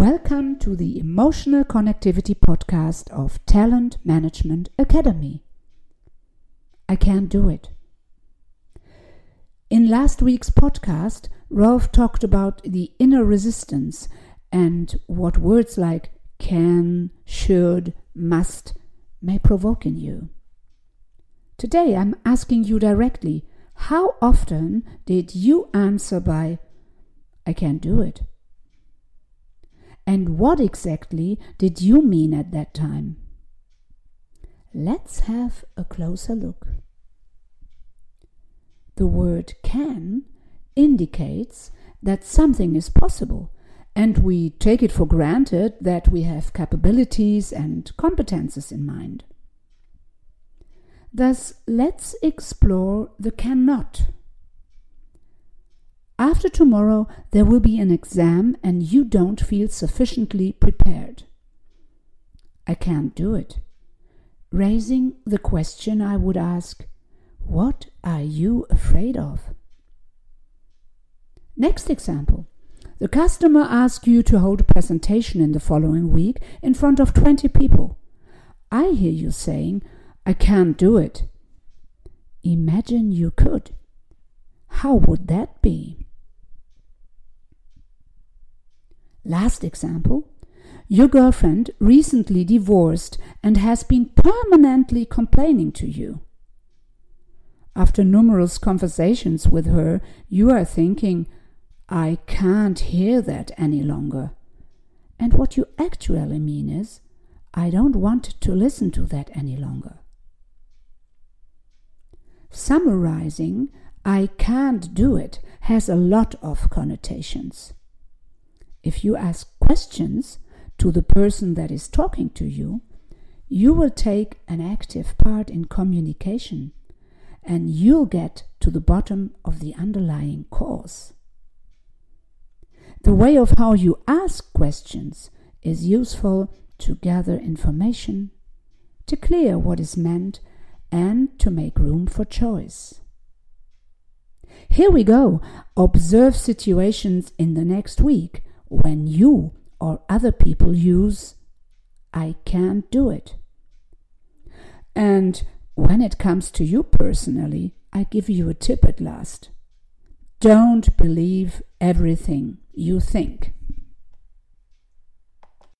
Welcome to the Emotional Connectivity Podcast of Talent Management Academy. I can't do it. In last week's podcast, Rolf talked about the inner resistance and what words like can, should, must may provoke in you. Today I'm asking you directly how often did you answer by I can't do it? And what exactly did you mean at that time? Let's have a closer look. The word can indicates that something is possible, and we take it for granted that we have capabilities and competences in mind. Thus, let's explore the cannot. After tomorrow, there will be an exam and you don't feel sufficiently prepared. I can't do it. Raising the question, I would ask, What are you afraid of? Next example. The customer asks you to hold a presentation in the following week in front of 20 people. I hear you saying, I can't do it. Imagine you could. How would that be? Last example. Your girlfriend recently divorced and has been permanently complaining to you. After numerous conversations with her, you are thinking, I can't hear that any longer. And what you actually mean is, I don't want to listen to that any longer. Summarizing, I can't do it has a lot of connotations. If you ask questions to the person that is talking to you, you will take an active part in communication and you'll get to the bottom of the underlying cause. The way of how you ask questions is useful to gather information, to clear what is meant, and to make room for choice. Here we go. Observe situations in the next week when you or other people use I can't do it. And when it comes to you personally, I give you a tip at last. Don't believe everything you think.